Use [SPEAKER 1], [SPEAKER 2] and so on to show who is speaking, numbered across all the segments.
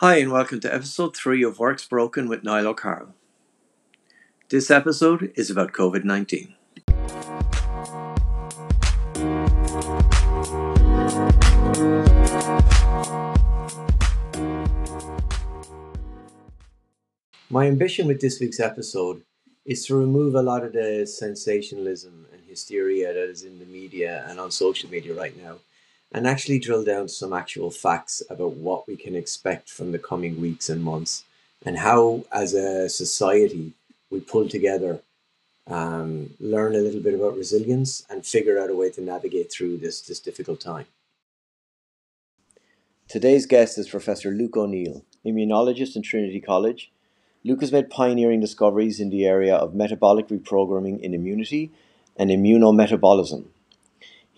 [SPEAKER 1] Hi, and welcome to episode 3 of Works Broken with Niall O'Carroll. This episode is about COVID 19. My ambition with this week's episode is to remove a lot of the sensationalism and hysteria that is in the media and on social media right now and actually drill down some actual facts about what we can expect from the coming weeks and months and how, as a society, we pull together, um, learn a little bit about resilience, and figure out a way to navigate through this, this difficult time. Today's guest is Professor Luke O'Neill, immunologist in Trinity College. Luke has made pioneering discoveries in the area of metabolic reprogramming in immunity and immunometabolism,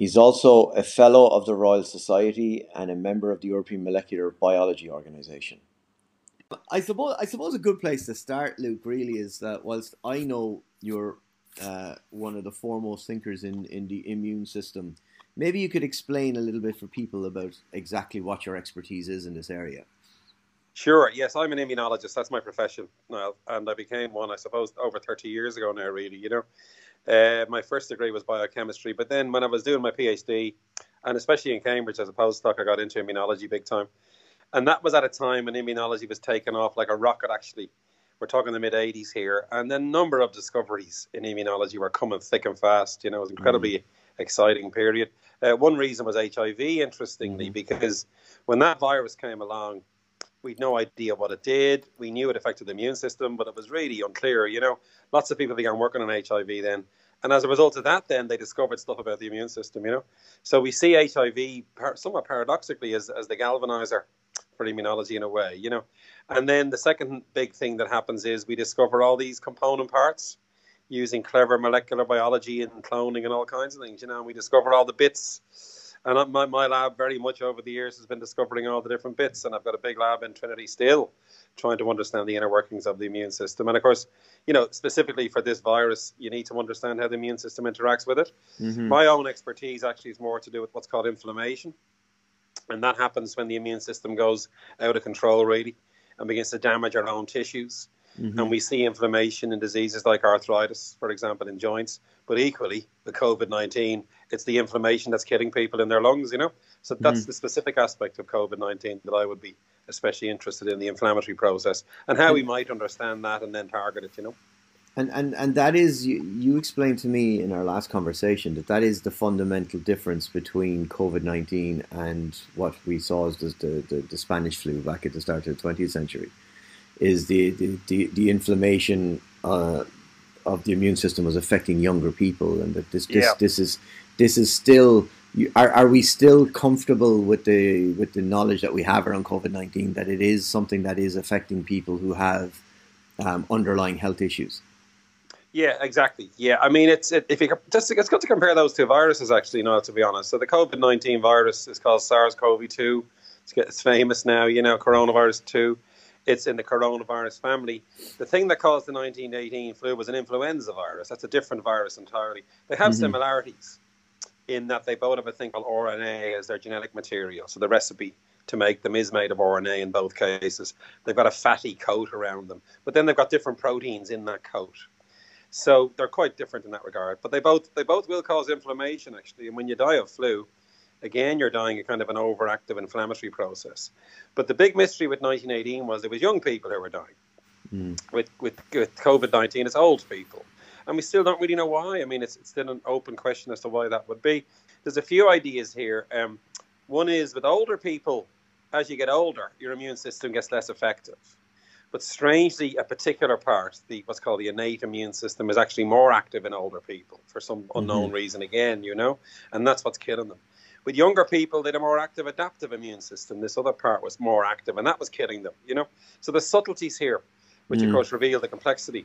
[SPEAKER 1] He's also a Fellow of the Royal Society and a member of the European Molecular Biology Organization.
[SPEAKER 2] I suppose I suppose a good place to start, Luke, really is that whilst I know you're uh, one of the foremost thinkers in, in the immune system, maybe you could explain a little bit for people about exactly what your expertise is in this area.
[SPEAKER 3] Sure. Yes, I'm an immunologist. That's my profession now, and I became one, I suppose, over 30 years ago now. Really, you know, uh, my first degree was biochemistry, but then when I was doing my PhD, and especially in Cambridge as a postdoc, I got into immunology big time. And that was at a time when immunology was taking off like a rocket, actually. We're talking the mid 80s here. And the number of discoveries in immunology were coming thick and fast. You know, it was an incredibly mm. exciting period. Uh, one reason was HIV, interestingly, mm. because when that virus came along, we'd no idea what it did. We knew it affected the immune system, but it was really unclear. You know, lots of people began working on HIV then, and as a result of that, then they discovered stuff about the immune system. You know, so we see HIV somewhat paradoxically as as the galvanizer for immunology in a way. You know, and then the second big thing that happens is we discover all these component parts using clever molecular biology and cloning and all kinds of things. You know, and we discover all the bits and my, my lab, very much over the years, has been discovering all the different bits. And I've got a big lab in Trinity still, trying to understand the inner workings of the immune system. And of course, you know, specifically for this virus, you need to understand how the immune system interacts with it. Mm-hmm. My own expertise actually is more to do with what's called inflammation. And that happens when the immune system goes out of control, really, and begins to damage our own tissues. Mm-hmm. And we see inflammation in diseases like arthritis, for example, in joints. But equally, with COVID 19, it's the inflammation that's killing people in their lungs, you know? So that's mm-hmm. the specific aspect of COVID 19 that I would be especially interested in the inflammatory process and how we might understand that and then target it, you know?
[SPEAKER 2] And, and, and that is, you, you explained to me in our last conversation that that is the fundamental difference between COVID 19 and what we saw as the, the, the Spanish flu back at the start of the 20th century is the the, the, the inflammation uh, of the immune system was affecting younger people, and that this this, yeah. this is this is still. Are, are we still comfortable with the with the knowledge that we have around COVID nineteen that it is something that is affecting people who have um, underlying health issues?
[SPEAKER 3] Yeah, exactly. Yeah, I mean, it's it, if you just it's good to compare those two viruses. Actually, no, to be honest. So the COVID nineteen virus is called SARS CoV two. It's, it's famous now. You know, coronavirus two it's in the coronavirus family. The thing that caused the 1918 flu was an influenza virus. That's a different virus entirely. They have mm-hmm. similarities in that they both have a thing called RNA as their genetic material. So the recipe to make them is made of RNA in both cases. They've got a fatty coat around them, but then they've got different proteins in that coat. So they're quite different in that regard. But they both they both will cause inflammation actually. And when you die of flu, again, you're dying a kind of an overactive inflammatory process. But the big mystery with 1918 was it was young people who were dying. Mm. With, with, with COVID 19, it's old people. And we still don't really know why. I mean, it's, it's still an open question as to why that would be. There's a few ideas here. Um, one is with older people, as you get older, your immune system gets less effective. But strangely, a particular part, the what's called the innate immune system, is actually more active in older people for some unknown mm-hmm. reason. Again, you know, and that's what's killing them. With younger people, they had a more active adaptive immune system. This other part was more active, and that was killing them. You know, so the subtleties here, which mm. of course reveal the complexity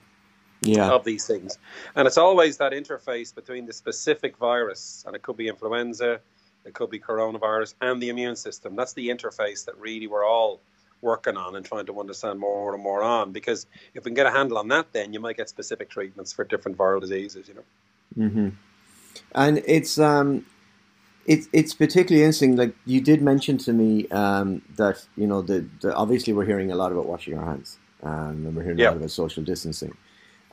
[SPEAKER 3] yeah. of these things, and it's always that interface between the specific virus, and it could be influenza, it could be coronavirus, and the immune system. That's the interface that really we're all working on and trying to understand more and more on. Because if we can get a handle on that, then you might get specific treatments for different viral diseases. You know.
[SPEAKER 2] Mm-hmm. And it's um, it's it's particularly interesting. Like you did mention to me um, that you know the, the obviously we're hearing a lot about washing our hands, um, and we're hearing
[SPEAKER 3] Yeah.
[SPEAKER 2] a lot about social distancing.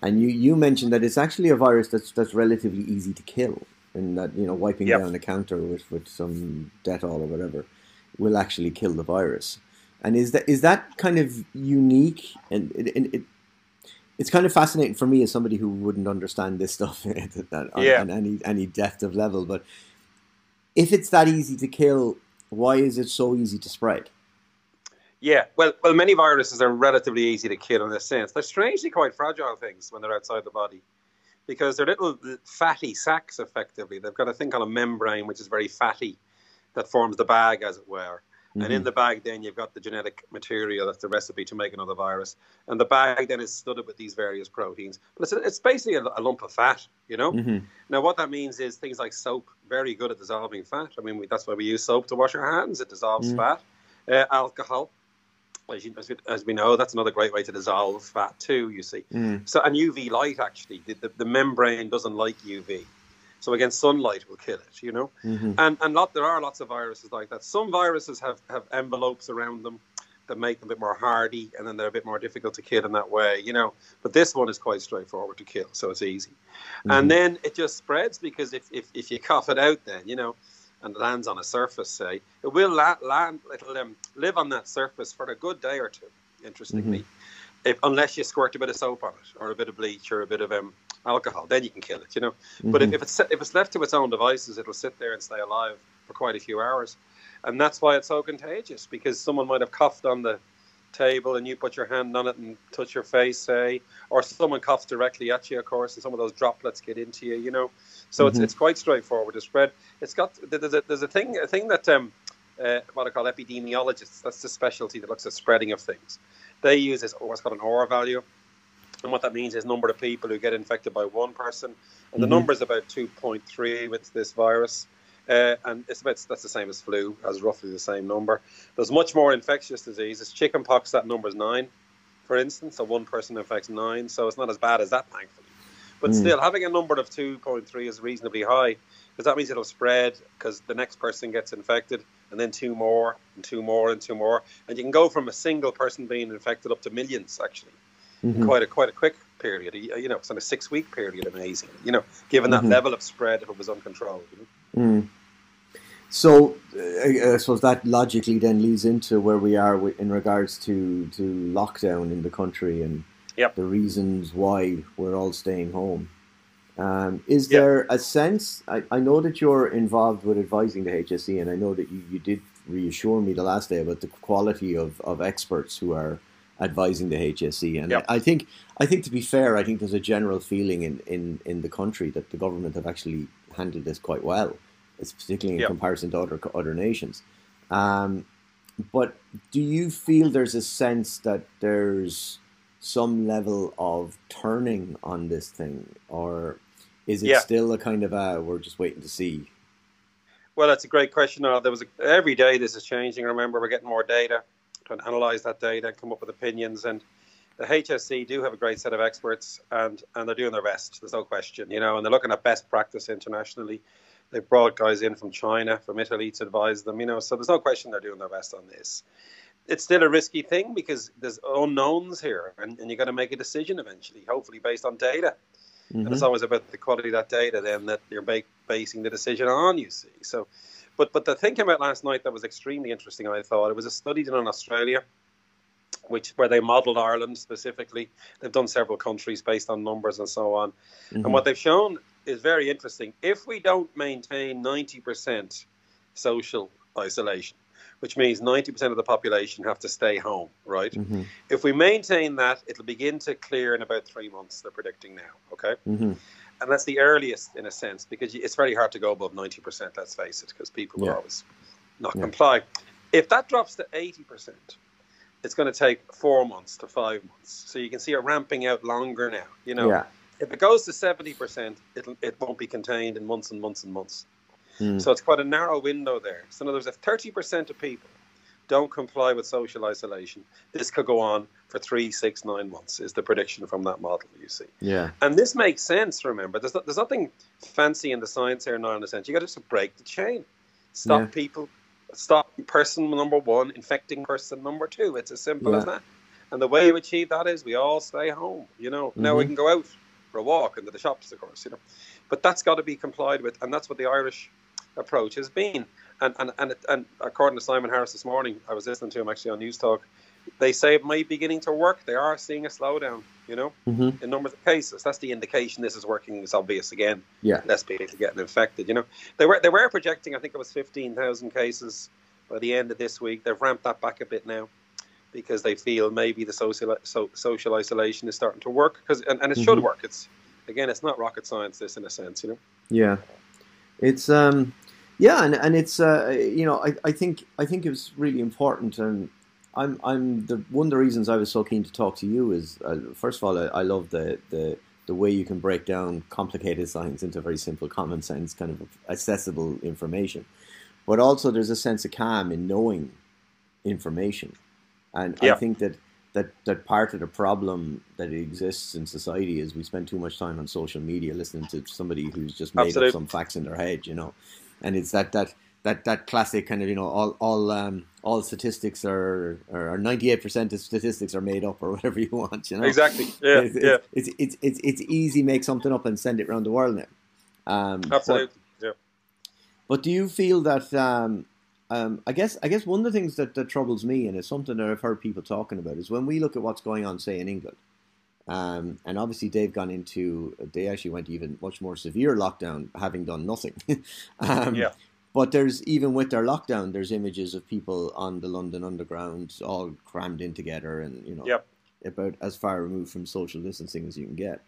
[SPEAKER 2] And you, you mentioned that it's actually a virus that's that's relatively easy to kill, and that you know wiping
[SPEAKER 3] Yep.
[SPEAKER 2] down a counter with, with some Dettol or whatever will actually kill the virus. And is that is that kind of unique? And it, it, it it's kind of fascinating for me as somebody who wouldn't understand this stuff on,
[SPEAKER 3] Yeah.
[SPEAKER 2] on any any depth of level. But if it's that easy to kill, why is it so easy to spread?
[SPEAKER 3] Yeah, well, well, many viruses are relatively easy to kill in this sense. They're strangely quite fragile things when they're outside the body, because they're little fatty sacs. Effectively, they've got a thing called a membrane, which is very fatty, that forms the bag, as it were. And in the bag, then you've got the genetic material that's the recipe to make another virus. And the bag then is studded with these various proteins. But it's, it's basically a, a lump of fat, you know?
[SPEAKER 2] Mm-hmm.
[SPEAKER 3] Now, what that means is things like soap, very good at dissolving fat. I mean, we, that's why we use soap to wash our hands. It dissolves
[SPEAKER 2] Mm.
[SPEAKER 3] fat. Uh, alcohol, as, you, as, we, as we know, that's another great way to dissolve fat too. You see,
[SPEAKER 2] Mm.
[SPEAKER 3] so and UV light actually, the, the, the membrane doesn't like UV, so again, sunlight will kill it. You know,
[SPEAKER 2] Mm-hmm.
[SPEAKER 3] and and lot there are lots of viruses like that. Some viruses have have envelopes around them that make them a bit more hardy, and then they're a bit more difficult to kill in that way. You know, but this one is quite straightforward to kill, so it's easy.
[SPEAKER 2] Mhm.
[SPEAKER 3] And then it just spreads because if, if, if you cough it out, then you know, and lands on a surface, say it will la- land, it'll um, live on that surface for a good day or two. Interestingly, if, unless you squirt a bit of soap on it, or a bit of bleach, or a bit of um, alcohol, then you can kill it. You know, but if,
[SPEAKER 2] Mhm.
[SPEAKER 3] if it's if it's left to its own devices, it'll sit there and stay alive for quite a few hours, and that's why it's so contagious. Because someone might have coughed on the table and you put your hand on it and touch your face, say, or someone coughs directly at you, of course, and some of those droplets get into you. You know, so it's
[SPEAKER 2] Mhm.
[SPEAKER 3] it's quite straightforward to spread. It's got there's a there's a thing a thing that um uh, what I call epidemiologists. That's the specialty that looks at spreading of things. They use this what's called an R value. And what that means is number of people who get infected by one person, and the
[SPEAKER 2] Mhm.
[SPEAKER 3] number is about two point three with this virus, uh, and it's about that's the same as flu, as roughly the same number. There's much more infectious diseases. Chickenpox, that number is nine, for instance, so one person infects nine, so it's not as bad as that, thankfully. But
[SPEAKER 2] Mm.
[SPEAKER 3] still, having a number of two point three is reasonably high because that means it'll spread because the next person gets infected, and then two more, and two more, and two more, and you can go from a single person being infected up to millions actually
[SPEAKER 2] Mhm.
[SPEAKER 3] quite a quite a quick period. You know, it's in a six week period. Amazing. You know, given that
[SPEAKER 2] Mhm.
[SPEAKER 3] level of spread, if it was uncontrolled. You know?
[SPEAKER 2] Mm. So uh, I I suppose that logically then leads into where we are in regards to, to lockdown in the country and
[SPEAKER 3] Yep.
[SPEAKER 2] the reasons why we're all staying home. Um, is
[SPEAKER 3] Yep.
[SPEAKER 2] there a sense? I, I know that you're involved with advising the HSE, and I know that you, you did reassure me the last day about the quality of, of experts who are advising the HSE. And
[SPEAKER 3] Yep.
[SPEAKER 2] I, I think I think to be fair, I think there's a general feeling in, in, in the country that the government have actually handled this quite well. It's particularly in
[SPEAKER 3] Yep.
[SPEAKER 2] comparison to other other nations. Um, but do you feel there's a sense that there's some level of turning on this thing, or is it
[SPEAKER 3] Yeah.
[SPEAKER 2] still a kind of a we're just waiting to see?
[SPEAKER 3] Well, that's a great question. Uh, there was a, every day this is changing. Remember, we're getting more data, trying to analyze that data, and come up with opinions. And the HSE do have a great set of experts, and and they're doing their best. There's no question, you know. And they're looking at best practice internationally. They've brought guys in from China, from Italy to advise them, you know. So there's no question they're doing their best on this. It's still a risky thing because there's unknowns here, and, and you got to make a decision eventually, hopefully based on data. And it's
[SPEAKER 2] Mhm.
[SPEAKER 3] always about the quality of that data then that you're ba- basing the decision on, you see. So, but but the thing came out last night that was extremely interesting. I thought it was a study done in Australia, which where they modelled Ireland specifically. They've done several countries based on numbers and so on.
[SPEAKER 2] Mhm.
[SPEAKER 3] And what they've shown is very interesting. If we don't maintain 90% social isolation, which means 90% of the population have to stay home, right?
[SPEAKER 2] Mhm.
[SPEAKER 3] If we maintain that, it'll begin to clear in about three months, they're predicting now, okay?
[SPEAKER 2] Mhm.
[SPEAKER 3] And that's the earliest in a sense because it's very hard to go above 90%, let's face it, because people will
[SPEAKER 2] Yeah.
[SPEAKER 3] always not
[SPEAKER 2] Yeah.
[SPEAKER 3] comply. If that drops to 80%, it's going to take four months to five months. So you can see it ramping out longer now, you know?
[SPEAKER 2] Yeah.
[SPEAKER 3] If it goes to 70%, it'll, it won't be contained in months and months and months.
[SPEAKER 2] Mm.
[SPEAKER 3] So it's quite a narrow window there. So in other words, if 30% of people don't comply with social isolation, this could go on for three, six, nine months, is the prediction from that model, you see.
[SPEAKER 2] Yeah.
[SPEAKER 3] And this makes sense, remember. There's, there's nothing fancy in the science here, not in a sense. You got to just break the chain. Stop
[SPEAKER 2] Yeah.
[SPEAKER 3] people. Stop person number one infecting person number two. It's as simple
[SPEAKER 2] Yeah.
[SPEAKER 3] as that. And the way you achieve that is we all stay home. You know, now we
[SPEAKER 2] Mhm.
[SPEAKER 3] can go out for a walk into the shops, of course. You know, but that's got to be complied with, and that's what the Irish approach has been. And and and, and according to Simon Harris this morning, I was listening to him actually on Newstalk. They say it might be beginning to work. They are seeing a slowdown. You know,
[SPEAKER 2] Mhm.
[SPEAKER 3] in numbers of cases. That's the indication this is working. It's obvious again.
[SPEAKER 2] Yeah.
[SPEAKER 3] less people getting infected. You know, they were they were projecting. I think it was fifteen thousand cases by the end of this week. They've ramped that back a bit now because they feel maybe the social so, social isolation is starting to work. Because and, and it should
[SPEAKER 2] Mhm.
[SPEAKER 3] work. It's again, it's not rocket science. This in a sense, you know.
[SPEAKER 2] Yeah, it's um, yeah, and and it's uh, you know, I, I think I think it was really important, and I'm I'm the one of the reasons I was so keen to talk to you is uh, first of all, I, I love the the the way you can break down complicated science into very simple, common sense, kind of accessible information, but also there's a sense of calm in knowing information, and I think that. That, that part of the problem that exists in society is we spend too much time on social media listening to somebody who's just made
[SPEAKER 3] Absolutely.
[SPEAKER 2] up some facts in their head, you know, and it's that that that that classic kind of you know all all um, all statistics are or ninety eight percent of statistics are made up or whatever you want, you know.
[SPEAKER 3] Exactly. Yeah.
[SPEAKER 2] it's,
[SPEAKER 3] yeah.
[SPEAKER 2] it's, it's it's it's easy make something up and send it around the world now. Um, but-
[SPEAKER 3] Absolutely. Yeah.
[SPEAKER 2] but do you feel that? Um, um, I guess I guess one of the things that, that troubles me, and it's something that I've heard people talking about, is when we look at what's going on, say in England, um, and obviously they've gone into they actually went even much more severe lockdown, having done nothing. um,
[SPEAKER 3] Yeah.
[SPEAKER 2] But there's even with their lockdown, there's images of people on the London Underground all crammed in together, and you know,
[SPEAKER 3] Yep.
[SPEAKER 2] about as far removed from social distancing as you can get.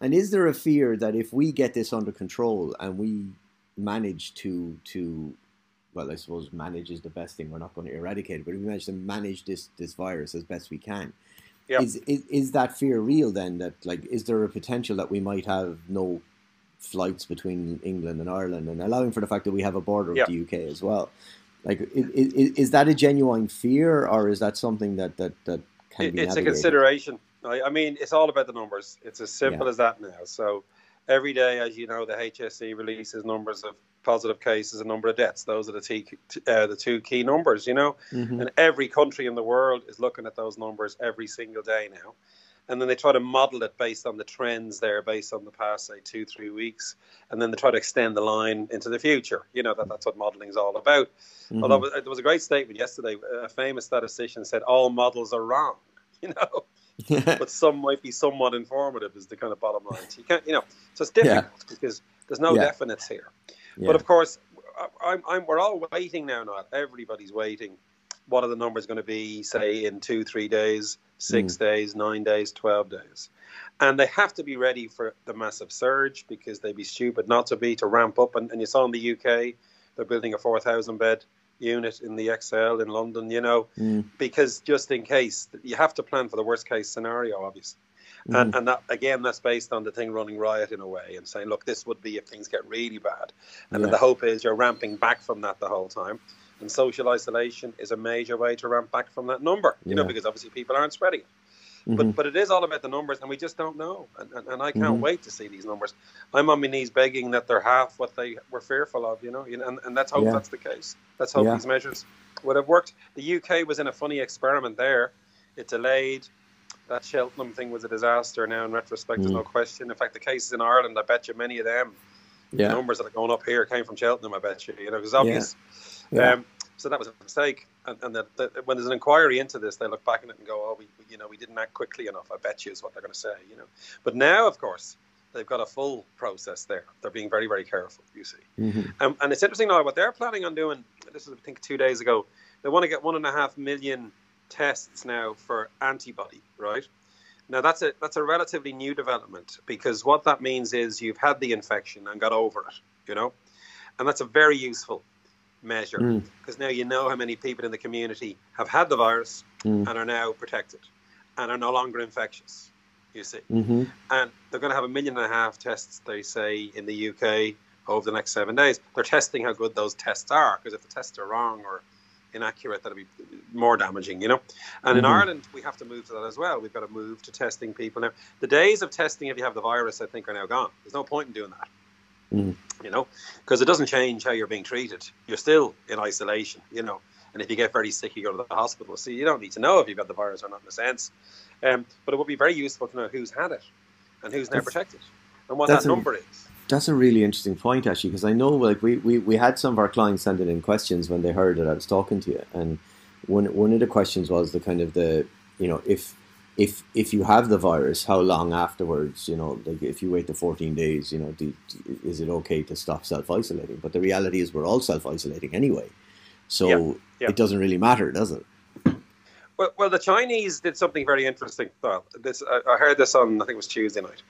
[SPEAKER 2] And is there a fear that if we get this under control and we manage to to well, I suppose manage is the best thing. We're not going to eradicate it, but if we manage to manage this this virus as best we can,
[SPEAKER 3] Yep.
[SPEAKER 2] is, is is that fear real? Then that like is there a potential that we might have no flights between England and Ireland, and allowing for the fact that we have a border
[SPEAKER 3] Yeah.
[SPEAKER 2] with the UK as well? Like, is, is, is that a genuine fear, or is that something that that that can
[SPEAKER 3] It-
[SPEAKER 2] be
[SPEAKER 3] it's a consideration. I, I mean, it's all about the numbers. It's as simple
[SPEAKER 2] Yeah.
[SPEAKER 3] as that now. So every day, as you know, the HSE releases numbers of positive cases and number of deaths. Those are the, t- uh, the two key numbers, you know.
[SPEAKER 2] Mhm.
[SPEAKER 3] And every country in the world is looking at those numbers every single day now. And then they try to model it based on the trends there, based on the past, say, two, three weeks. And then they try to extend the line into the future. You know, that, that's what modeling is all about.
[SPEAKER 2] Mhm.
[SPEAKER 3] Although there was a great statement yesterday. A famous statistician said, all models are wrong. You know, but some might be somewhat informative is the kind of bottom line. So you can't, you know, so it's difficult because there's no
[SPEAKER 2] Yeah.
[SPEAKER 3] definites here.
[SPEAKER 2] Yeah.
[SPEAKER 3] But of course, I'm, I'm, we're all waiting now. Not everybody's waiting. What are the numbers going to be? Say in two, three days, six
[SPEAKER 2] Mm.
[SPEAKER 3] days, nine days, twelve days, and they have to be ready for the massive surge because they'd be stupid not to be to ramp up. And, and you saw in the UK, they're building a four thousand bed unit in the ExCeL in London. You know,
[SPEAKER 2] Mm,
[SPEAKER 3] because just in case you have to plan for the worst case scenario, obviously. And,
[SPEAKER 2] mhm.
[SPEAKER 3] and that again, that's based on the thing running riot in a way and saying, look, this would be if things get really bad. And then
[SPEAKER 2] Yeah.
[SPEAKER 3] the hope is you're ramping back from that the whole time. And social isolation is a major way to ramp back from that number, you know, because obviously people aren't spreading it.
[SPEAKER 2] Mhm.
[SPEAKER 3] But but it is all about the numbers, and we just don't know. And, and, and I can't
[SPEAKER 2] Mhm.
[SPEAKER 3] wait to see these numbers. I'm on my knees begging that they're half what they were fearful of, you know. You know, And, and let's hope
[SPEAKER 2] Yeah.
[SPEAKER 3] that's the case. Let's hope
[SPEAKER 2] Yeah.
[SPEAKER 3] these measures would have worked. The UK was in a funny experiment there. It delayed. That Cheltenham thing was a disaster now in retrospect, there's
[SPEAKER 2] Mm.
[SPEAKER 3] no question. In fact, the cases in Ireland, I bet you many of them,
[SPEAKER 2] yeah.
[SPEAKER 3] numbers that are going up here came from Cheltenham, I bet you, you know, because obvious.
[SPEAKER 2] Yeah.
[SPEAKER 3] Um, so that was a mistake. And, and that, that when there's an inquiry into this, they look back on it and go, "Oh, we, you know, we didn't act quickly enough." I bet you is what they're going to say, you know. But now, of course, they've got a full process there. They're being very, very careful. You see,
[SPEAKER 2] Mhm.
[SPEAKER 3] um, and it's interesting now what they're planning on doing. This is, I think, two days ago. They want to get one and a half million tests now for antibody, right? Now that's a that's a relatively new development because what that means is you've had the infection and got over it, you know, and that's a very useful measure
[SPEAKER 2] Mm.
[SPEAKER 3] because now you know how many people in the community have had the virus
[SPEAKER 2] Mm.
[SPEAKER 3] and are now protected and are no longer infectious. You see,
[SPEAKER 2] Mhm.
[SPEAKER 3] and they're going to have a million and a half tests, they say, in the UK over the next seven days. They're testing how good those tests are because if the tests are wrong or inaccurate, that'll be more damaging, you know. And in
[SPEAKER 2] Mhm.
[SPEAKER 3] Ireland, we have to move to that as well. We've got to move to testing people now. The days of testing if you have the virus, I think, are now gone. There's no point in doing that.
[SPEAKER 2] Mm.
[SPEAKER 3] You know, because it doesn't change how you're being treated. You're still in isolation. You know, and if you get very sick, you go to the hospital. So you don't need to know if you've got the virus or not, in a sense. Um, but it would be very useful to know who's had it and who's now protected and what that number is.
[SPEAKER 2] That's a really interesting point, actually, because I know, like, we, we, we had some of our clients sending in questions when they heard that I was talking to you, and one one of the questions was the kind of the you know if if if you have the virus, how long afterwards, you know, like if you wait the fourteen days, you know, do, is it okay to stop self isolating? But the reality is, we're all self isolating anyway, so
[SPEAKER 3] Yeah, yeah.
[SPEAKER 2] it doesn't really matter, does it?
[SPEAKER 3] Well, well, the Chinese did something very interesting. Well, this I, I heard this on I think it was Tuesday night.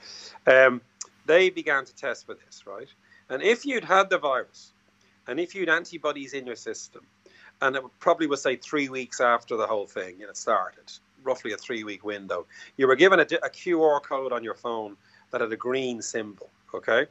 [SPEAKER 3] Um, they began to test for this, right? And if you'd had the virus, and if you'd antibodies in your system, and it probably was say three weeks after the whole thing, you know, started, roughly a three-week window, you were given a, a QR code on your phone that had a green symbol, okay?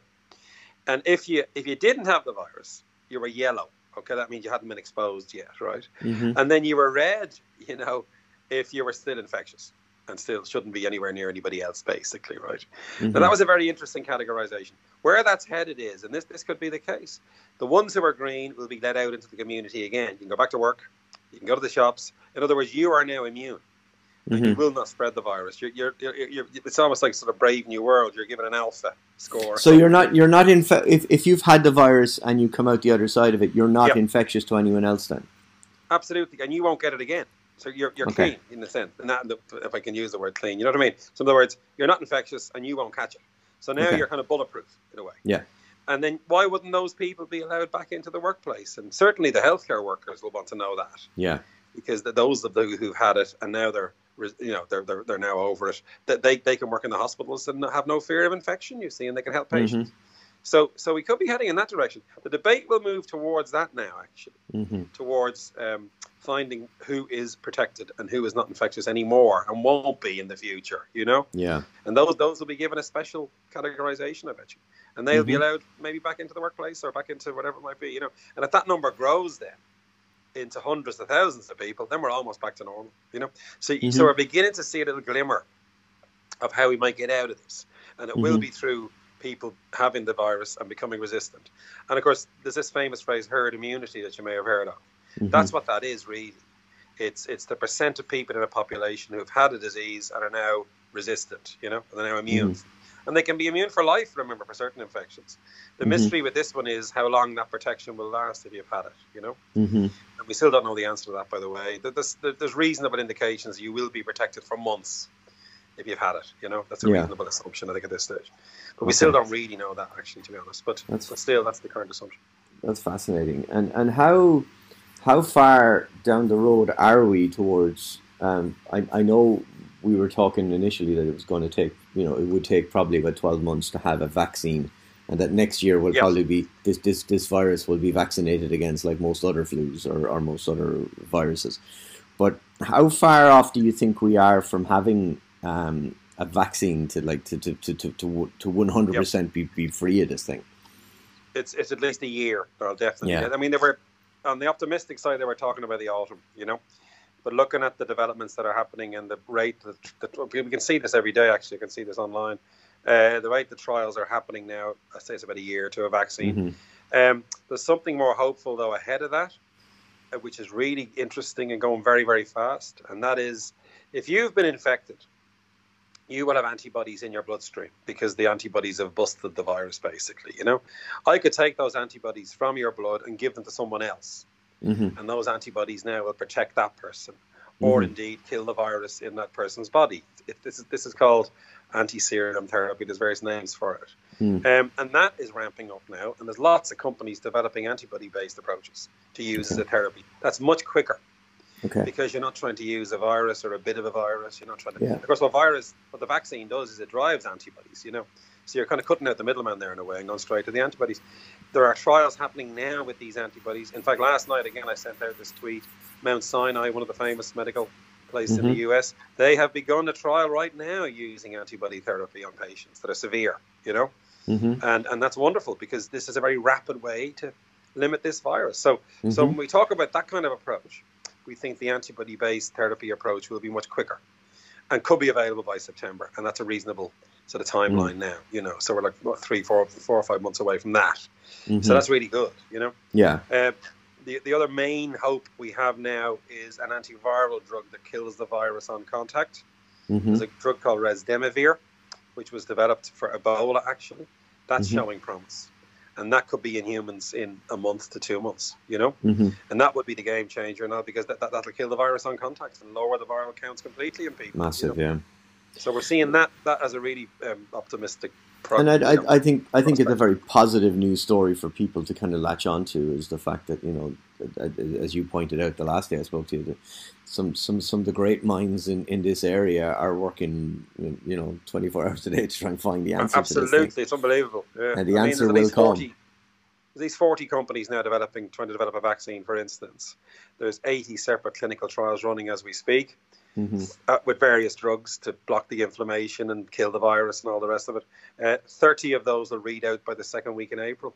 [SPEAKER 3] And if you if you didn't have the virus, you were yellow. Okay, that means you hadn't been exposed yet, right?
[SPEAKER 2] Mm-hmm.
[SPEAKER 3] and then you were red, you know, if you were still infectious and still shouldn't be anywhere near anybody else, basically, right?
[SPEAKER 2] Mm-hmm.
[SPEAKER 3] Now that was a very interesting categorization. Where that's headed is, and this this could be the case, the ones who are green will be let out into the community again. You can go back to work, you can go to the shops. In other words, you are now immune. And you will not spread the virus. You're, you're, you're, you're, it's almost like sort of Brave New World. You're given an alpha score.
[SPEAKER 2] So you're not you're not infe- if if you've had the virus and you come out the other side of it, you're not
[SPEAKER 3] Yeah.
[SPEAKER 2] infectious to anyone else then.
[SPEAKER 3] Absolutely, and you won't get it again. So you're, you're
[SPEAKER 2] Okay.
[SPEAKER 3] clean in the sense, and that, if I can use the word clean, you know what I mean. So in other words, you're not infectious, and you won't catch it. So now
[SPEAKER 2] Okay.
[SPEAKER 3] you're kind of bulletproof in a way.
[SPEAKER 2] Yeah.
[SPEAKER 3] And then why wouldn't those people be allowed back into the workplace? And certainly the healthcare workers will want to know that
[SPEAKER 2] Yeah.
[SPEAKER 3] because th those of the who've had it and now they're you know they're they're, they're now over it that they, they can work in the hospitals and have no fear of infection. You see, and they can help patients. Mm-hmm. So so we could be heading in that direction. The debate will move towards that now, actually
[SPEAKER 2] hmm
[SPEAKER 3] towards um, finding who is protected and who is not infectious anymore and won't be in the future, you know?
[SPEAKER 2] Yeah.
[SPEAKER 3] And those those will be given a special categorization, I bet you. And they'll be
[SPEAKER 2] Mhm.
[SPEAKER 3] allowed maybe back into the workplace or back into whatever it might be, you know? And if that number grows then into hundreds of thousands of people, then we're almost back to normal, you know? So,
[SPEAKER 2] Mhm.
[SPEAKER 3] so we're beginning to see a little glimmer of how we might get out of this. And it will
[SPEAKER 2] Mhm.
[SPEAKER 3] be through people having the virus and becoming resistant. And of course, there's this famous phrase, herd immunity, that you may have heard of.
[SPEAKER 2] Mhm.
[SPEAKER 3] That's what that is really. It's it's the percent of people in a population who've had a disease and are now resistant, you know, and they're now immune. And they can be immune for life, remember, for certain infections. The
[SPEAKER 2] Mhm.
[SPEAKER 3] mystery with this one is how long that protection will last if you've had it, you know?
[SPEAKER 2] Mhm.
[SPEAKER 3] And we still don't know the answer to that, by the way. There's, there's reasonable indications you will be protected for months if you've had it, you know? That's a
[SPEAKER 2] Yeah.
[SPEAKER 3] reasonable assumption, I think, at this stage. But we still don't really know that, actually, to be honest. But,
[SPEAKER 2] That's-
[SPEAKER 3] but still, that's the current assumption.
[SPEAKER 2] That's fascinating. And and how how far down the road are we towards? Um, I I know we were talking initially that it was going to take you know it would take probably about twelve months to have a vaccine, and that next year will probably be this this this virus will be vaccinated against like most other flus or, or most other viruses. But how far off do you think we are from having um, a vaccine to like to to to to to one hundred percent be be free of this thing?
[SPEAKER 3] it's it's at least a year. I'll definitely.
[SPEAKER 2] Yeah.
[SPEAKER 3] I mean, they were on the optimistic side. They were talking about the autumn, you know. But looking at the developments that are happening and the rate that, that we can see this every day. Actually, you can see this online. Uh, the rate the trials are happening now. I say it's about a year to a vaccine.
[SPEAKER 2] Mhm.
[SPEAKER 3] Um, there's something more hopeful though ahead of that, uh, which is really interesting and going very very fast. And that is, if you've been infected, you will have antibodies in your bloodstream because the antibodies have busted the virus. Basically, you know, I could take those antibodies from your blood and give them to someone else,
[SPEAKER 2] Mhm.
[SPEAKER 3] and those antibodies now will protect that person, or
[SPEAKER 2] Mhm.
[SPEAKER 3] indeed kill the virus in that person's body. It, this is this is called anti-serum therapy. There's various names for it.
[SPEAKER 2] Mm.
[SPEAKER 3] Um, and that is ramping up now. And there's lots of companies developing antibody based approaches to use as a therapy. That's much quicker
[SPEAKER 2] Okay.
[SPEAKER 3] because you're not trying to use a virus or a bit of a virus. You're not trying to.
[SPEAKER 2] Yeah.
[SPEAKER 3] Of course, what virus, what the vaccine does is it drives antibodies, you know. So you're kind of cutting out the middleman there in a way and going straight to the antibodies. There are trials happening now with these antibodies. In fact, last night, again, I sent out this tweet Mount Sinai, one of the famous medical places in the US, they have begun a trial right now using antibody therapy on patients that are severe, you know
[SPEAKER 2] hmm
[SPEAKER 3] and and that's wonderful because this is a very rapid way to limit this virus. So so
[SPEAKER 2] Mhm.
[SPEAKER 3] when we talk about that kind of approach, we think the antibody-based therapy approach will be much quicker. and could be available by September, and that's a reasonable sort of timeline mm. now. You know, so we're like what, three, four, four or five months away from that. Mm-hmm. So that's really good. You know.
[SPEAKER 2] Yeah. Uh,
[SPEAKER 3] the, the other main hope we have now is an antiviral drug that kills the virus on contact. Mm-hmm. There's a drug called Remdesivir, which was developed for Ebola. Actually, that's mm-hmm. showing promise and that could be in humans in a month to two months, you know, mm-hmm. and that would be the game changer now because that, that that'll kill the virus on contact and lower the viral counts completely in people.
[SPEAKER 2] Massive, you know? yeah.
[SPEAKER 3] So we're seeing that that as a really um, optimistic.
[SPEAKER 2] And I, I, I, think I think it's a very positive news story for people to kind of latch onto is the fact that you know, as you pointed out the last day I spoke to you, some some some of the great minds in, in this area are working you know 24 hours a day to try and find the answer
[SPEAKER 3] absolutely it's unbelievable yeah.
[SPEAKER 2] and the I answer mean, will 40, come.
[SPEAKER 3] these 40 companies now developing trying to develop a vaccine for instance. There's 80 separate clinical trials running as we speak mm-hmm. uh, with various drugs to block the inflammation and kill the virus and all the rest of it uh, 30 of those will read out by the second week in april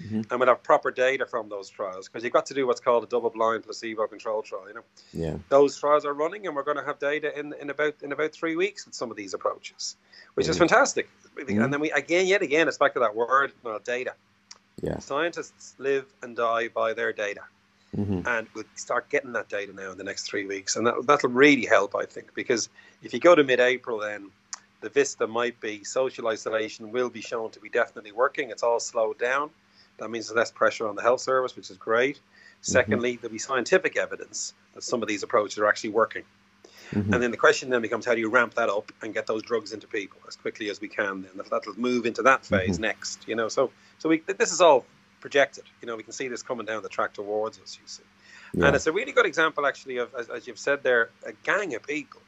[SPEAKER 3] Mm-hmm. and we'll have proper data from those trials because you've got to do what's called a double-blind placebo-controlled trial. You know,
[SPEAKER 2] yeah,
[SPEAKER 3] those trials are running, and we're going to have data in, in about in about three weeks with some of these approaches, which mm-hmm. is fantastic. Mm-hmm. And then we again, yet again, it's back to that word, well, data.
[SPEAKER 2] Yeah,
[SPEAKER 3] scientists live and die by their data. Mm-hmm. And we'll start getting that data now in the next three weeks, and that, that'll really help, I think, because if you go to mid-April, then the vista might be social isolation will be shown to be definitely working. It's all slowed down. That means there's less pressure on the health service, which is great. Mm-hmm. Secondly, mm-hmm. there'll be scientific evidence that some of these approaches are actually working. Mm-hmm. And then the question then becomes how do you ramp that up and get those drugs into people as quickly as we can? Then that'll move into that phase mm-hmm. next. You know, so so we this is all projected. You know, we can see this coming down the track towards us. You see, yeah. and it's a really good example actually of as, as, you've said there, a gang of people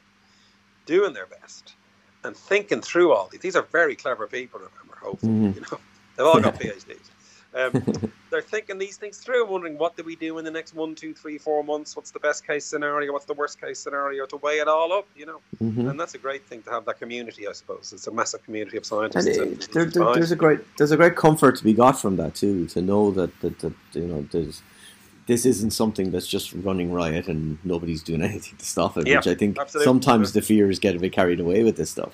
[SPEAKER 3] doing their best and thinking through all these. These are very clever people. Remember, hopefully, mm-hmm. you know, they've all got PhDs. Um, they're thinking these things through, wondering what do we do in the next one, two, three, four months? What's the best case scenario? What's the worst case scenario? To weigh it all up, you know. Mm-hmm. And that's a great thing to have that community, I suppose. It's a massive community of scientists. And,
[SPEAKER 2] and there, there, there's a great there's a great comfort to be got from that too. To know that that, that you know there's this isn't something that's just running riot and nobody's doing anything to stop it. Yeah, which I think absolutely. sometimes the fears get a bit carried away with this stuff.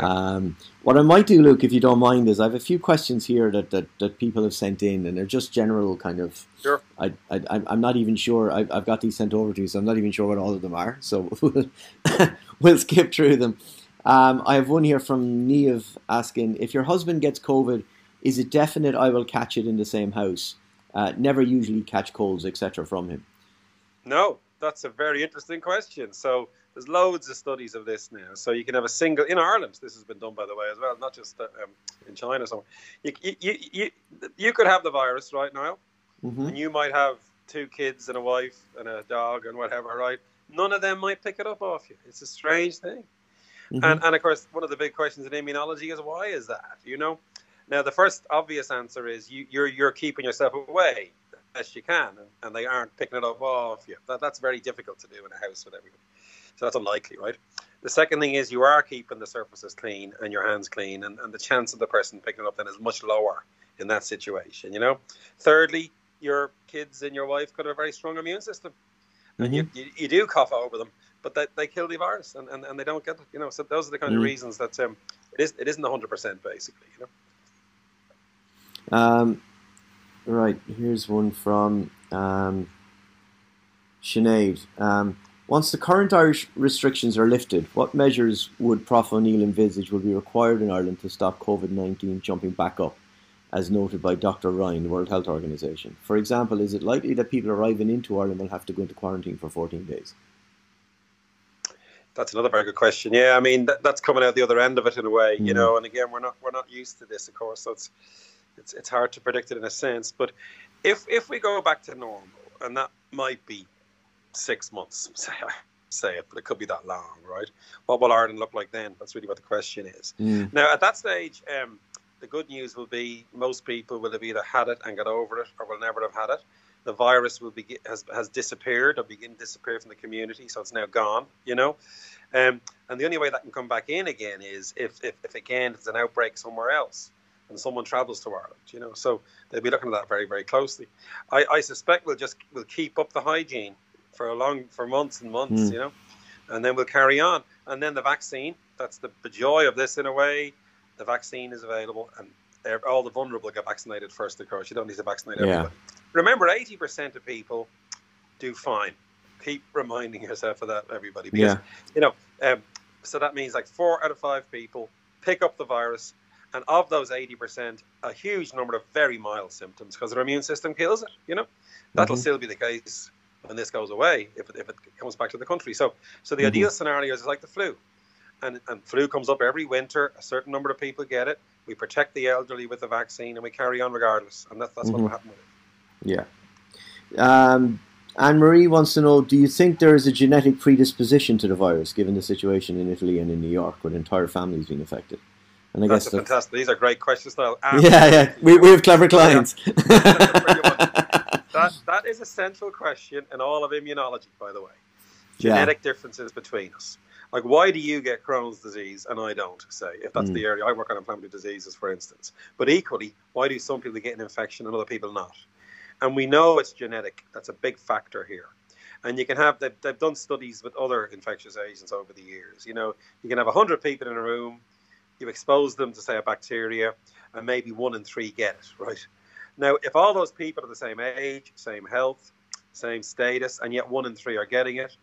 [SPEAKER 2] Um, what I might do, Luke, if you don't mind, is I have a few questions here that, that, that people have sent in, and they're just general kind of.
[SPEAKER 3] Sure.
[SPEAKER 2] I, I, I'm not even sure. I, I've got these sent over to you, so I'm not even sure what all of them are. So we'll skip through them. Um, I have one here from Neve asking if your husband gets COVID, is it definite I will catch it in the same house? Uh, never usually catch colds, etc., from him.
[SPEAKER 3] No, that's a very interesting question. So there's loads of studies of this now. So you can have a single in Ireland. This has been done by the way as well, not just uh, um, in China. Somewhere you, you, you, you, could have the virus right now, mm-hmm. and you might have two kids and a wife and a dog and whatever. Right? None of them might pick it up off you. It's a strange thing. Mm-hmm. And and of course, one of the big questions in immunology is why is that? You know. Now, the first obvious answer is you, you're you're keeping yourself away as you can, and, and, they aren't picking it up off you. That, that's very difficult to do in a house with everybody. So that's unlikely, right? The second thing is you are keeping the surfaces clean and your hands clean, and, and the chance of the person picking it up then is much lower in that situation, you know? Thirdly, your kids and your wife got a very strong immune system. And mm-hmm. you, you, you, do cough over them, but they, they kill the virus and, and, and they don't get it, you know? So those are the kind mm-hmm. of reasons that um, it, is, it isn't 100% basically, you
[SPEAKER 2] know? Um, right, here's one from um, Sinead. Um, once the current Irish restrictions are lifted, what measures would Prof O'Neill envisage will be required in Ireland to stop COVID 19 jumping back up, as noted by Dr. Ryan, the World Health Organization? For example, is it likely that people arriving into Ireland will have to go into quarantine for 14 days?
[SPEAKER 3] That's another very good question. Yeah, I mean that, that's coming out the other end of it in a way, mm. you know. And again, we're not we're not used to this, of course, so it's it's it's hard to predict it in a sense. But if if we go back to normal, and that might be six months, say, say it, but it could be that long, right? What will Ireland look like then? That's really what the question is. Mm. Now, at that stage, um, the good news will be most people will have either had it and got over it, or will never have had it. The virus will be has has disappeared or begin to disappear from the community, so it's now gone. You know, um, and the only way that can come back in again is if, if, if again it's an outbreak somewhere else and someone travels to Ireland, you know. So they'll be looking at that very, very closely. I, I suspect we'll just we'll keep up the hygiene for a long for months and months, mm. you know, and then we'll carry on. And then the vaccine, that's the, the joy of this in a way. The vaccine is available, and all the vulnerable get vaccinated first, of course. You don't need to vaccinate everybody. Yeah. Remember, 80% of people do fine. Keep reminding yourself of that, everybody. Because, yeah. you know, um, so that means like four out of five people pick up the virus, and of those 80%, a huge number of very mild symptoms because their immune system kills it, you know? That'll mm-hmm. still be the case when this goes away, if it, if it comes back to the country. So, so the mm-hmm. ideal scenario is like the flu. And, and flu comes up every winter. A certain number of people get it. We protect the elderly with the vaccine, and we carry on regardless. And that, that's mm-hmm. what will happen with
[SPEAKER 2] it. Yeah. Um, Anne Marie wants to know: Do you think there is a genetic predisposition to the virus, given the situation in Italy and in New York, with entire families being affected?
[SPEAKER 3] And I that's guess fantastic. These are great questions. Now,
[SPEAKER 2] yeah, yeah, we, we have clever clients.
[SPEAKER 3] that that is a central question in all of immunology, by the way. Genetic yeah. differences between us. Like, why do you get Crohn's disease and I don't? Say, if that's mm. the area I work on, inflammatory diseases, for instance. But equally, why do some people get an infection and other people not? And we know it's genetic. That's a big factor here. And you can have they've, they've done studies with other infectious agents over the years. You know, you can have hundred people in a room, you expose them to say a bacteria, and maybe one in three get it. Right now, if all those people are the same age, same health, same status, and yet one in three are getting it,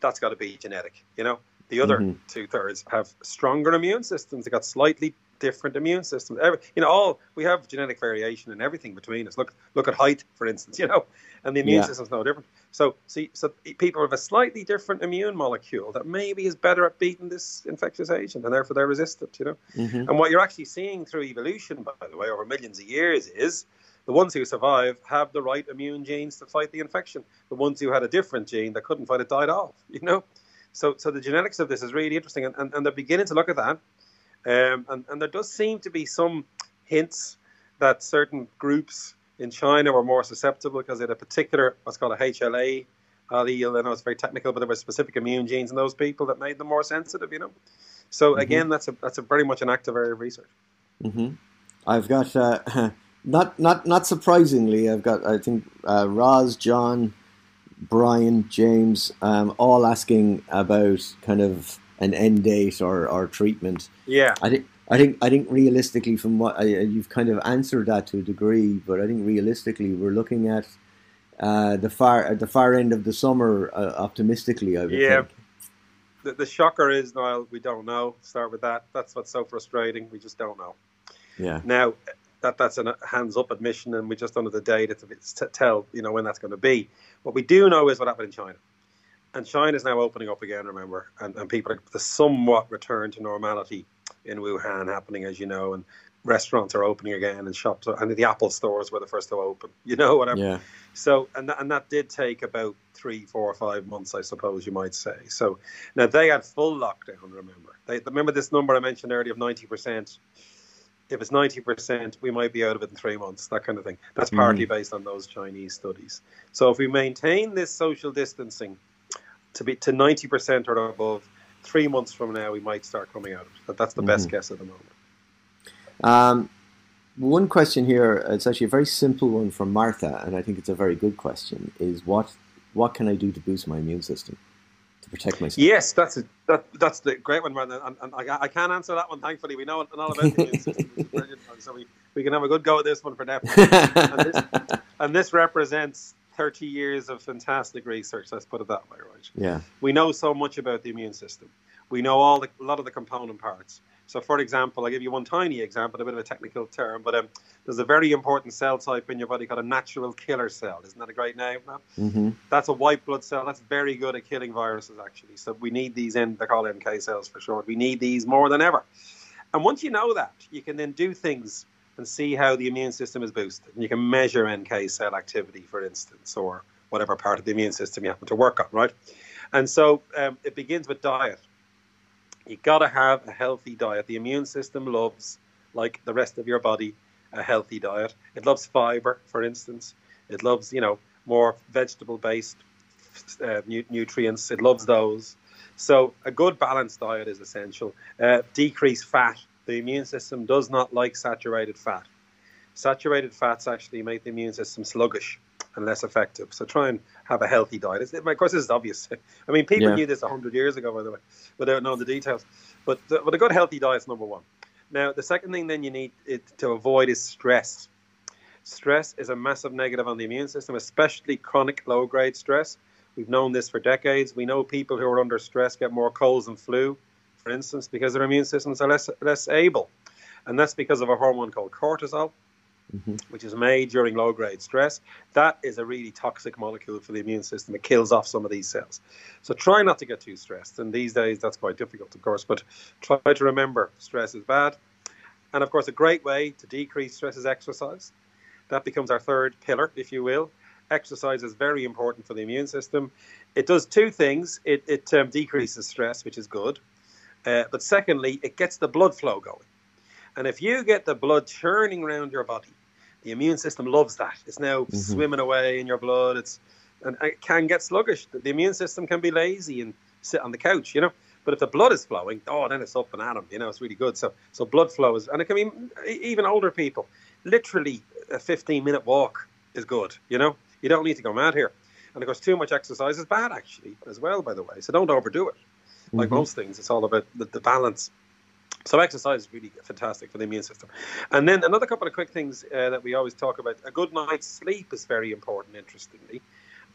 [SPEAKER 3] that's got to be genetic. You know, the other mm-hmm. two thirds have stronger immune systems. They got slightly different immune systems. Every, you know, all we have genetic variation and everything between us. Look, look at height, for instance. You know, and the immune yeah. system's no different. So, see, so people have a slightly different immune molecule that maybe is better at beating this infectious agent, and therefore they're resistant. You know, mm-hmm. and what you're actually seeing through evolution, by the way, over millions of years, is the ones who survive have the right immune genes to fight the infection. The ones who had a different gene that couldn't fight it died off. You know, so so the genetics of this is really interesting, and, and, and they're beginning to look at that. Um, and, and there does seem to be some hints that certain groups in China were more susceptible because they had a particular what's called a HLA allele. I know it's very technical, but there were specific immune genes in those people that made them more sensitive. You know, so mm-hmm. again, that's a that's a very much an active area of research.
[SPEAKER 2] Mm-hmm. I've got uh, not not not surprisingly, I've got I think uh, Roz, John, Brian, James, um, all asking about kind of an end date or, or treatment.
[SPEAKER 3] Yeah,
[SPEAKER 2] I think I think I think realistically, from what I, you've kind of answered that to a degree, but I think realistically, we're looking at uh, the far at the far end of the summer uh, optimistically. I would yeah. think.
[SPEAKER 3] The, the shocker is, Niall, we don't know. Start with that. That's what's so frustrating. We just don't know.
[SPEAKER 2] Yeah.
[SPEAKER 3] Now, that that's a hands up admission, and we just don't have the data to, to tell you know when that's going to be. What we do know is what happened in China, and China is now opening up again. Remember, and, and people are the somewhat return to normality in Wuhan happening, as you know, and restaurants are opening again, and shops are, and the Apple stores were the first to open. You know, whatever.
[SPEAKER 2] Yeah.
[SPEAKER 3] So, and that, and that did take about three, four, or five months, I suppose you might say. So now they had full lockdown. Remember, they remember this number I mentioned earlier of ninety percent if it's 90%, we might be out of it in three months, that kind of thing. That's partly mm. based on those Chinese studies. So if we maintain this social distancing to be to 90% or above, three months from now, we might start coming out of it. That's the mm. best mm-hmm. guess at the moment.
[SPEAKER 2] Um, one question here, it's actually a very simple one from Martha, and I think it's a very good question, is what, what can I do to boost my immune system? To protect myself.
[SPEAKER 3] Yes, that's a, that, that's the great one, Brandon. And, and I, I, can't answer that one, thankfully. We know all about the immune system. so we, we can have a good go at this one for now. and, this, and this represents 30 years of fantastic research. Let's put it that way, right?
[SPEAKER 2] Yeah.
[SPEAKER 3] We know so much about the immune system. We know all the, a lot of the component parts. So, for example, I'll give you one tiny example, a bit of a technical term, but um, there's a very important cell type in your body called a natural killer cell. Isn't that a great name?
[SPEAKER 2] Mm-hmm.
[SPEAKER 3] That's a white blood cell. That's very good at killing viruses, actually. So, we need these in, they're called NK cells for short. We need these more than ever. And once you know that, you can then do things and see how the immune system is boosted. And you can measure NK cell activity, for instance, or whatever part of the immune system you happen to work on, right? And so um, it begins with diet you got to have a healthy diet. The immune system loves, like the rest of your body, a healthy diet. It loves fiber, for instance. It loves, you know, more vegetable-based uh, nu- nutrients. It loves those. So a good balanced diet is essential. Uh, decrease fat. The immune system does not like saturated fat. Saturated fats actually make the immune system sluggish. And less effective. So try and have a healthy diet. It's, of course, this is obvious. I mean, people yeah. knew this 100 years ago, by the way, without knowing the details. But, but a good healthy diet is number one. Now, the second thing then you need to avoid is stress. Stress is a massive negative on the immune system, especially chronic low grade stress. We've known this for decades. We know people who are under stress get more colds and flu, for instance, because their immune systems are less, less able. And that's because of a hormone called cortisol, mm-hmm. which is made during low grade stress. That is a really toxic molecule for the immune system. It kills off some of these cells. So try not to get too stressed. And these days, that's quite difficult, of course, but try to remember stress is bad. And of course, a great way to decrease stress is exercise. That becomes our third pillar, if you will. Exercise is very important for the immune system. It does two things it, it um, decreases stress, which is good. Uh, but secondly, it gets the blood flow going. And if you get the blood churning around your body, the immune system loves that. It's now mm-hmm. swimming away in your blood. It's and it can get sluggish. The immune system can be lazy and sit on the couch, you know. But if the blood is flowing, oh, then it's up and at them. You know, it's really good. So, so blood flow is, and it can be even older people. Literally, a 15 minute walk is good. You know, you don't need to go mad here. And of course, too much exercise is bad actually as well. By the way, so don't overdo it. Like mm-hmm. most things, it's all about the, the balance. So exercise is really fantastic for the immune system. And then another couple of quick things uh, that we always talk about: a good night's sleep is very important. Interestingly,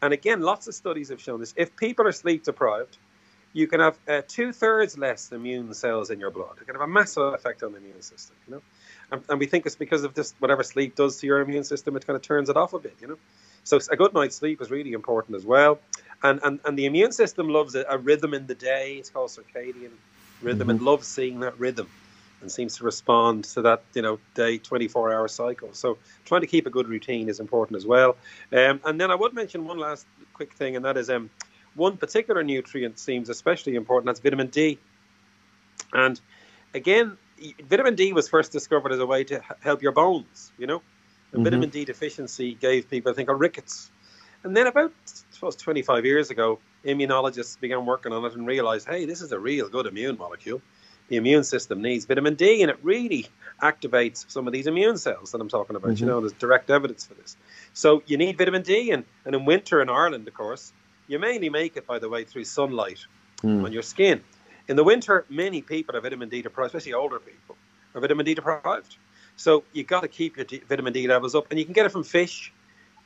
[SPEAKER 3] and again, lots of studies have shown this. If people are sleep deprived, you can have uh, two thirds less immune cells in your blood. It can have a massive effect on the immune system. You know, and, and we think it's because of this whatever sleep does to your immune system. It kind of turns it off a bit. You know, so a good night's sleep is really important as well. And and, and the immune system loves a, a rhythm in the day. It's called circadian rhythm mm-hmm. and loves seeing that rhythm and seems to respond to that you know day 24 hour cycle. So trying to keep a good routine is important as well. Um, and then i would mention one last quick thing and that is um, one particular nutrient seems especially important that's vitamin d. And again vitamin d was first discovered as a way to help your bones you know? Mm-hmm. vitamin d deficiency gave people i think a rickets. And then about I suppose 25 years ago immunologists began working on it and realized, hey, this is a real good immune molecule. The immune system needs vitamin D, and it really activates some of these immune cells that I'm talking about. Mm-hmm. You know, there's direct evidence for this. So you need vitamin D, and, and in winter in Ireland, of course, you mainly make it, by the way, through sunlight mm. on your skin. In the winter, many people are vitamin D deprived, especially older people, are vitamin D deprived. So you've got to keep your D, vitamin D levels up, and you can get it from fish,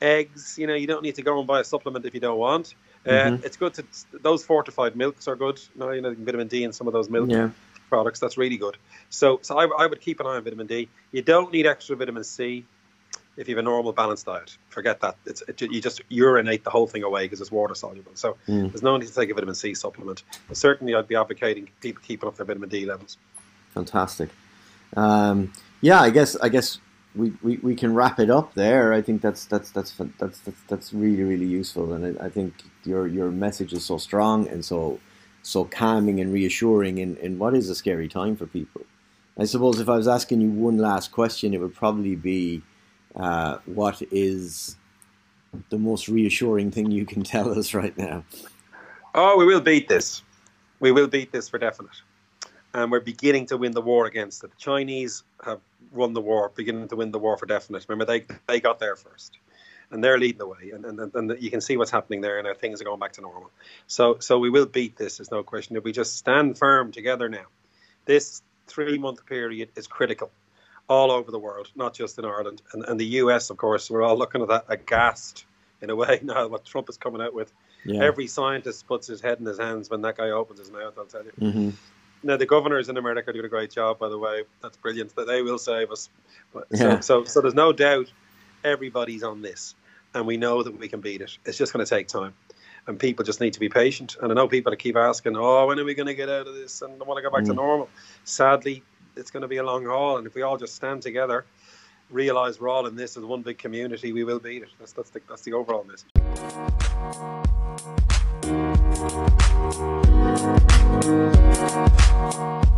[SPEAKER 3] eggs. You know, you don't need to go and buy a supplement if you don't want. Uh, mm-hmm. It's good to those fortified milks are good. No, you know, vitamin D in some of those milk yeah. products. That's really good. So, so I, I would keep an eye on vitamin D. You don't need extra vitamin C if you have a normal balanced diet. Forget that. It's it, you just urinate the whole thing away because it's water soluble. So mm. there's no need to take a vitamin C supplement. But certainly, I'd be advocating people keeping up their vitamin D levels.
[SPEAKER 2] Fantastic. Um, yeah, I guess I guess we, we, we can wrap it up there. I think that's that's that's that's that's, that's really really useful, and I, I think your your message is so strong and so so calming and reassuring in, in what is a scary time for people. I suppose if I was asking you one last question, it would probably be, uh, what is the most reassuring thing you can tell us right now?
[SPEAKER 3] Oh, we will beat this. We will beat this for definite and we're beginning to win the war against it. The Chinese have won the war, beginning to win the war for definite. Remember, they they got there first, and they're leading the way, and and, and you can see what's happening there, and things are going back to normal. So so we will beat this. There's no question. If we just stand firm together now, this three month period is critical. All over the world, not just in Ireland and, and the US, of course. We're all looking at that aghast in a way now what Trump is coming out with. Yeah. Every scientist puts his head in his hands when that guy opens his mouth. I'll tell you. Mm-hmm. Now the governors in America do a great job, by the way. That's brilliant. That they will save us. But, yeah. so, so, so there's no doubt everybody's on this, and we know that we can beat it. It's just going to take time, and people just need to be patient. And I know people keep asking, "Oh, when are we going to get out of this?" And I want to go back mm. to normal. Sadly, it's going to be a long haul, and if we all just stand together, realize we're all in this as one big community, we will beat it. That's that's the that's the overall message. Thank you.